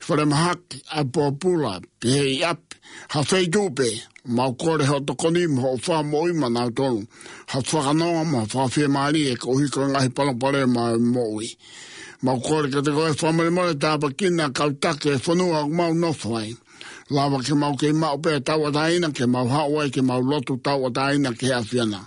From hak, a popular, pihei ap, hawhei tupe, mau kore ho tokonim, ho wha mo i manau tonu, ho whakanoa mo wha whi mani e ko hiko ngahi palapare ma mo i. Mau kore ke te koe wha mare mare tapa kina kau take e whanua mau no whai. Lawa ke mau kei mau pe tau ataina ke mau hawai ke mau lotu tau ataina ke hawhiana.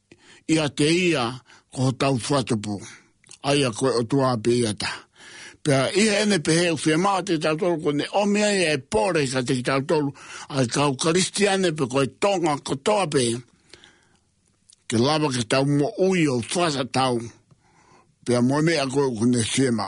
I a te ia ko tau whatupu, ai a koe o tuape ia ta. Pea i he ne pehe u whema te tau tolu ko ne omi ai e pore ka te ki tau tolu, ai ka ukaristiane pe koe tonga ko toape, ke lava ke tau mo ui o whata tau, pea mo ne a koe ko ne whema.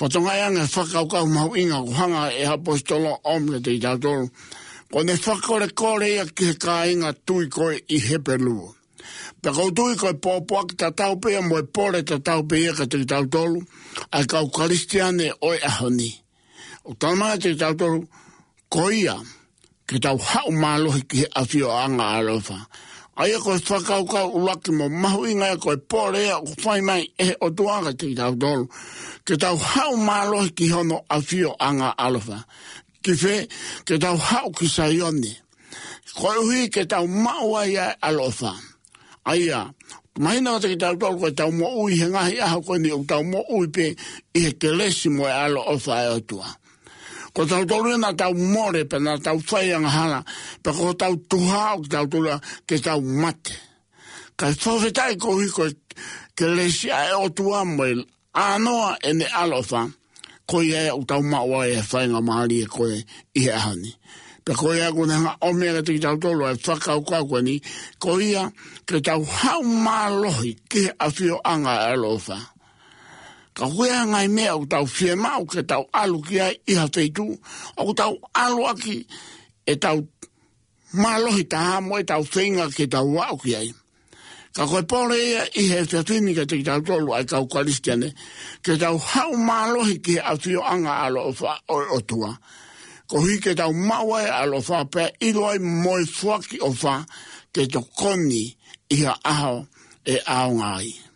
Whatongai ana he whakaukau mau i nga kohanga e Hapostolo Omne Dei Tautoru, ko ne whakore kore ia ki he kainga tui koe i Heperu. Pea kou tui koe popoa ki ta tau pea mo e pore ta tau pe ia ka Tei Tautoru, ai kau Karistiane oe ahoni. O tana mana Tei Tautoru, Ko ia, ki tau hau mālohi ki he awhi o anga aroha. Aia koe whakaukau uaki mo mahuinga e koe porea ko whai mai e he o tuanga ki tau tolu. Ki tau hau mālohi ki hono awhi o anga aroha. Ki whe, ki tau hau ki saione. Koe uhi ki tau maua ia e aroha. Aia, mahi nā te ki tāu tōru koe tau mō ui he ngahi aha koe nei u tau mō ui pe i he kelesi mō e alo o whae o tua. Ko tāu tōru e nā tāu mōre pe nā tāu whai angahara pe ko tāu tuhao ki tāu tōru te tāu mate. Kai whawhetai kōhi koe kelesi a e o tua mō e A noa e ne Alofa, koia e o tau maoa e whainga maari e koe i he aha ni. Pe koia ko ne hanga o mea te ki tau tolo e whakau kau koe ni, koia ke tau hau maalohi ki he awhio anga e Alofa. Ka koia ngai mea o tau fie mao ke tau alu ki ai i ha feitu, o tau alu aki e tau Malohi ta Hamoe tau whenga ke tau wao ki ai. Ka koe pore ia i he te whini ke te ki tau tolu ai kau karistiane, ke tau hau malohi ki he awhio anga alo o wha o, o tua. Ko hi ke tau maua e alo wha pe i roi moe fuaki o wha te to koni i ha aho e aonga ai.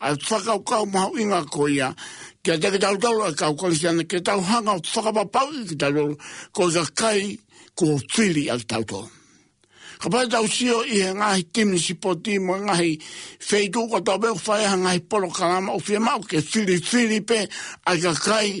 a te whakaukau maho i ngā koia, ki a teke tau tau a kau kau siana ke tau hanga o te whakapapau i ki tau tau, ko ka kai, ko whiri a tau tau. Ka pai tau sio i he ngahi timi si poti mo ngahi whei tū ka tau beo whai a ngahi polo karama o whia mao ke whiri whiri pe a ka kai,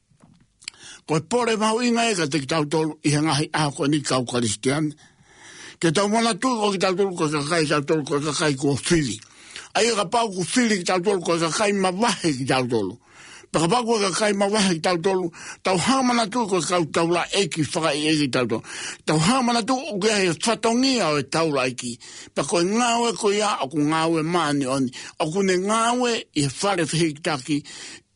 Ko e pore mau inga e ka te ki tau tolu i hanga hei aho koe ni kau karistian. Ke tau mana tu o ki tau tolu koe ka kai tau tolu koe ka kai kua fili. Ai e ka pau ku fili ki tau tolu koe ka kai ma wahe ki tau tolu. Pa ka pau koe ka kai ma wahe ki tau tolu, tau hanga mana tu koe kau tau la eki whaka i eki tau tolu. Tau hanga mana tu o kia he whatongi au e tau la eki. Pa koe ngawe koe ia aku ngawe maani oni. Aku ne ngawe i he whare whihitaki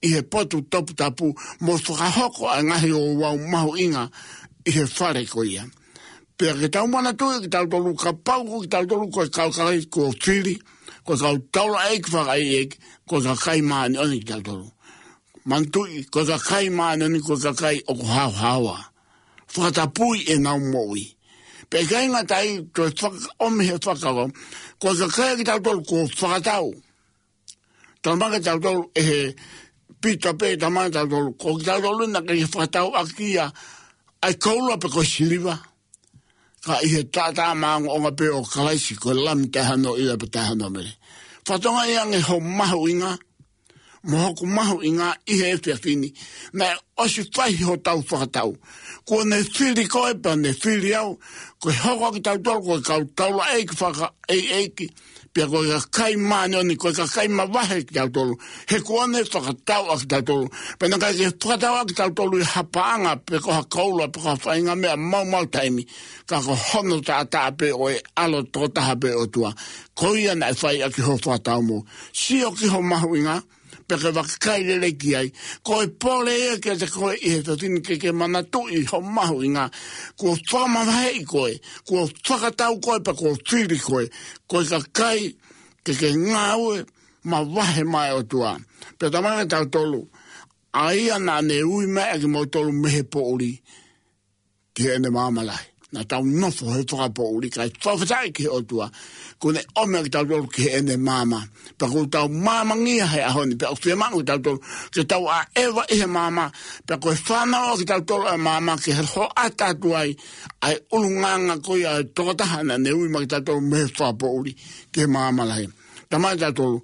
i he potu toputapu mo whakahoko a Ngahi o Wau Mahu Inga i he whare ko ia. Pea ki tau mana tui, ki tau tolu ka pau ko ki tau tolu ko e kau kai ko Whiri, ko e kau taura e ki whakai e ki, ko e ka kai maani oni ki tau tolu. Man tui, ko e ka kai maani oni ko e ka kai o ko hao haoa. Whakatapui e nau mo ui. Pea kai nga tai to e whaka omi he whakawa, ko e ka kai ki tau tolu ko whakatau, Tana maka tau tolu e he pita pe ta mai tau tolu. Ko ki tau tolu na kei whakatau a kia ai koulua pe koe siliva. Ka i he tātā māngo o ngā pe o kalaisi koe lami te hano i a pe te hano mele. Whatonga i ange ho mahu i ngā mohoku mahu i ngā i he ewhia kini. Na e osi whaihi ho tau whakatau. Ko ne whiri koe pa ne whiri au. Ko he hoko ki tau tolu koe kau taula eiki whaka ei eiki. pea koe ka kai māne oni, koe ka kai ma wahe ki tau tolu, he kuane e whakatau a ki tau tolu, pe na kai ke whakatau a ki tau tolu i hapaanga, pe koha kaulua, pe koha whainga mea mau mau taimi, ka ko hono ta ata ape o e alo tō taha pe o tua, koe ana e whai a ki ho whakatau mō, si o ki ho mahu inga, pe ke waka kai le le ki ai ko e pole e ke te koe i he tatini ke ke mana tu i ho mahu i nga ko tama vahe i koe ko whakatau koe pa ko tiri koe ko ka kai ke ke ngaue ma vahe mai o tua pe tama e tau tolu ai ana ne ui me e ki mo tolu mehe po uri ki ēnei māmalahi. Nā tāu noho hei whakapōuri kai whawhetai ki he otua, konei omea ki tāu toro ki ēnei māmā. Pea ko tāu māmangia hei ahoni, pea uwhia māmā ki tāu toro, ki tāu a Ewa i he māmā, pea koe whānaua ki tāu toro e māmā ki he hoata atu ai, ai uru ngānga koe ai tokataha nane ui mā ki tāu toro me he whakapōuri ki he māmalahi. Tamae tāu toro,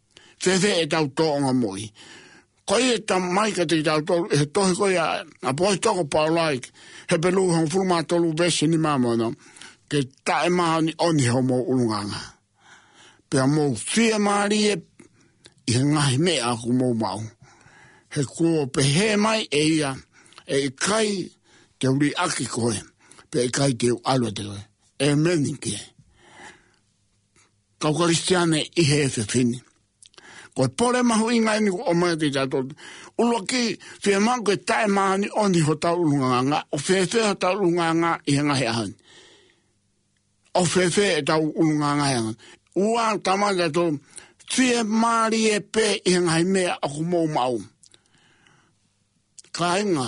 whewhe e tau tō onga mohi. Koi e ta mai ka tiki tau tōru, he tohi koi a, a pohi toko pao like, he pelu hong furu mā tolu vesi ni mā mono, ke ta e maha ni oni hau mō urunganga. Pea mō fia māri e, i he ngahi me a ku mō mau. He kua pehe mai e ia, e i kai te uri aki koe, pe i kai te u alua te koe. E meni kia. Ka Karistiane i he e whiwhini. Ko e pore mahu i ngai ni ko omai te kia tō. Ulua ki whie mā koe tae māni o ni ho tau runga ngā ngā. O whē whē ho tau runga ngā i he ngahi ahani. O whē whē e tau runga ngā ahani. Ua tamai kia tō. Whie māri e pē i he ngahi mea ako mō mā o. Ka inga.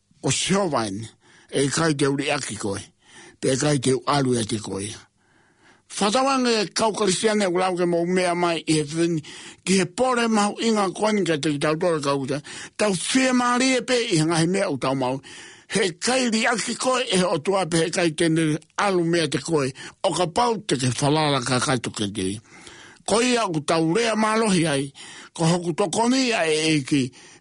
O Chauvin, E kai te uri aki koe, pe e kai te uaru e te koia. Whatarangi e kaukarisia nei ko rau ke mou mea mai i he whewhengi ki he pore mahu inga koe ni kia teki tau tore kau te tau whie maari e pe i he ngahi mea u tau mau he kai ri aki koe e he o tua pe he kai tene alu mea te koe o ka pau te ke whalara ka kai to ke te koe ia ku tau rea malohi ai ko hoku tokoni ia e eki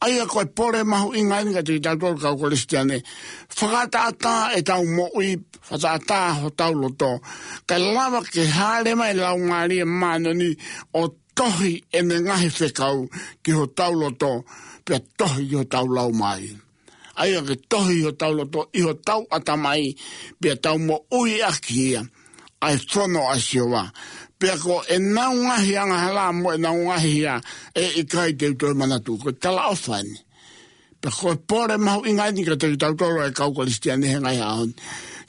Aia koe pore mahu i ngā ringa tiki tātou kau Koristiane, whakaataata e tau mo ui, whataata ho tau loto, kai lawa ke haere mai lau ngā rie mānoni o tohi e me ngahi whekau ki ho tau loto, pia tohi ki ho tau lau māi. Ai a ke tohu iho tau loto, iho tau ata mai, pia tau mo ui aki ia, ai fono a Siova, pia ko e nau ngahi anga hala mo e nau ngahi ia, e i kai te uto e manatu, ko tala ofa ni. Pia ko e pore mahu inga ni ka te ki tau toro e kau kalistia ni he ngai haon.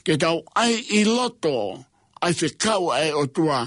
Ke tau ai i loto, ai fe kau ai o tua,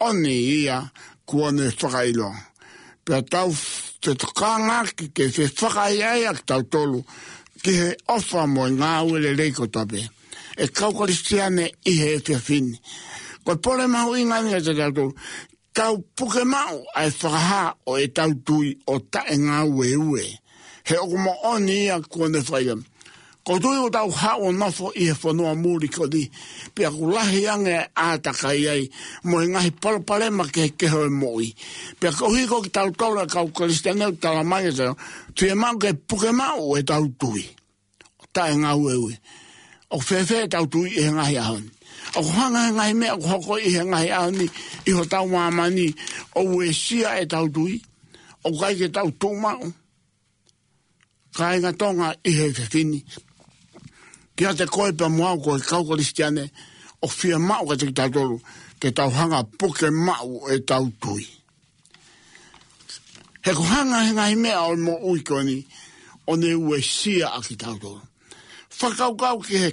Oni ia, kua me whakairo. Pea tau te whakaanga ki te whe whakahei ai a tau tolu ki he ofa mo i nga wele reikotape. E kaukarisia ne i he whewhini. Kua pore mahu ingani a te tau tolu, tau puke mau ai whakaha o e tau tui o tae nga ueue. He okomo oni ia kua me whaia. Ko toi o tau ha o nafo i he whanoa mōri koni, pia ko lahi ange e āta kai ai, mo he ngahi parapalema ke he keho e mōi. Pia ko hiko ki tau toro e kau Karistianeo ki tala mai e tau, tu e mau ke puke mau o e tau tui. O ta e ngā ueue. O whewhe e tau tui i he ngahi ahoni. O ko hanga he ngahi mea ko hoko i he ngahi ahoni, i ho tau māmani, o ue sia e tau tui, o kai ke tau tū mau. Kāinga Tonga i he ka kini. Ki a te koe pa mua koe kau ka listiane o fia mao ka tiki tātoru te tau hanga puke mao e tau tui. He ko hanga he ngahi mea o mo ui koe ni o ne ue sia a ki tātoru. Whakau kau ki he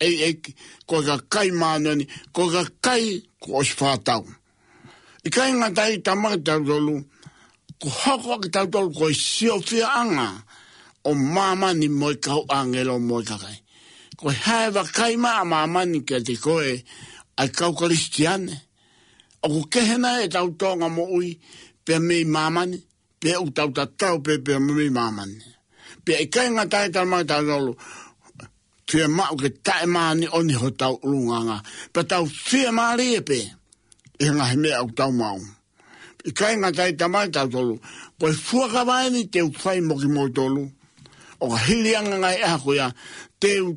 Ei ei koe ka kai māna ni, koe ka kai ko osi whātau. I kai ngā tahi tamaka tautolu, ko hoko ake tautolu koe siofia anga o māma ni moe kau a ngelo moe kakai. Koe hae wa kai mā a māma ni kia te koe ai kau karistiane. O ko kehena e tau tōnga mo ui pia mei māma ni. Pia u tau tatau pe pia mami mamane. Pia i kai nga tae tana mai tana ulu. Fia mau ke tae maani oni ho tau ulu nga nga. Pia tau fia maari e pe. I hanga he mea u tau mau. I kai nga tae tana mai tana ulu. Koi fuaka vaeni te u fai moki mo tolu. O ka hili anga ngai e hakuia. Te u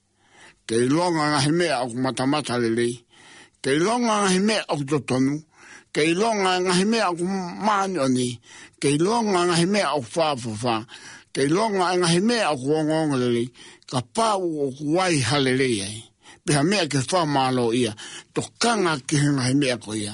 Kei roanga ngā he mea aku matamatare nei, kei roanga ngā he mea aku totonu, kei roanga ngā he mea aku mānioni, kei roanga ngā he mea aku whāwhawhā, kei roanga ngā he mea aku ongaonga nei, ka pā ū oku wā i harerei ai. Peha mea kia whāmārō ia, to kanga ki he ngā he mea koia.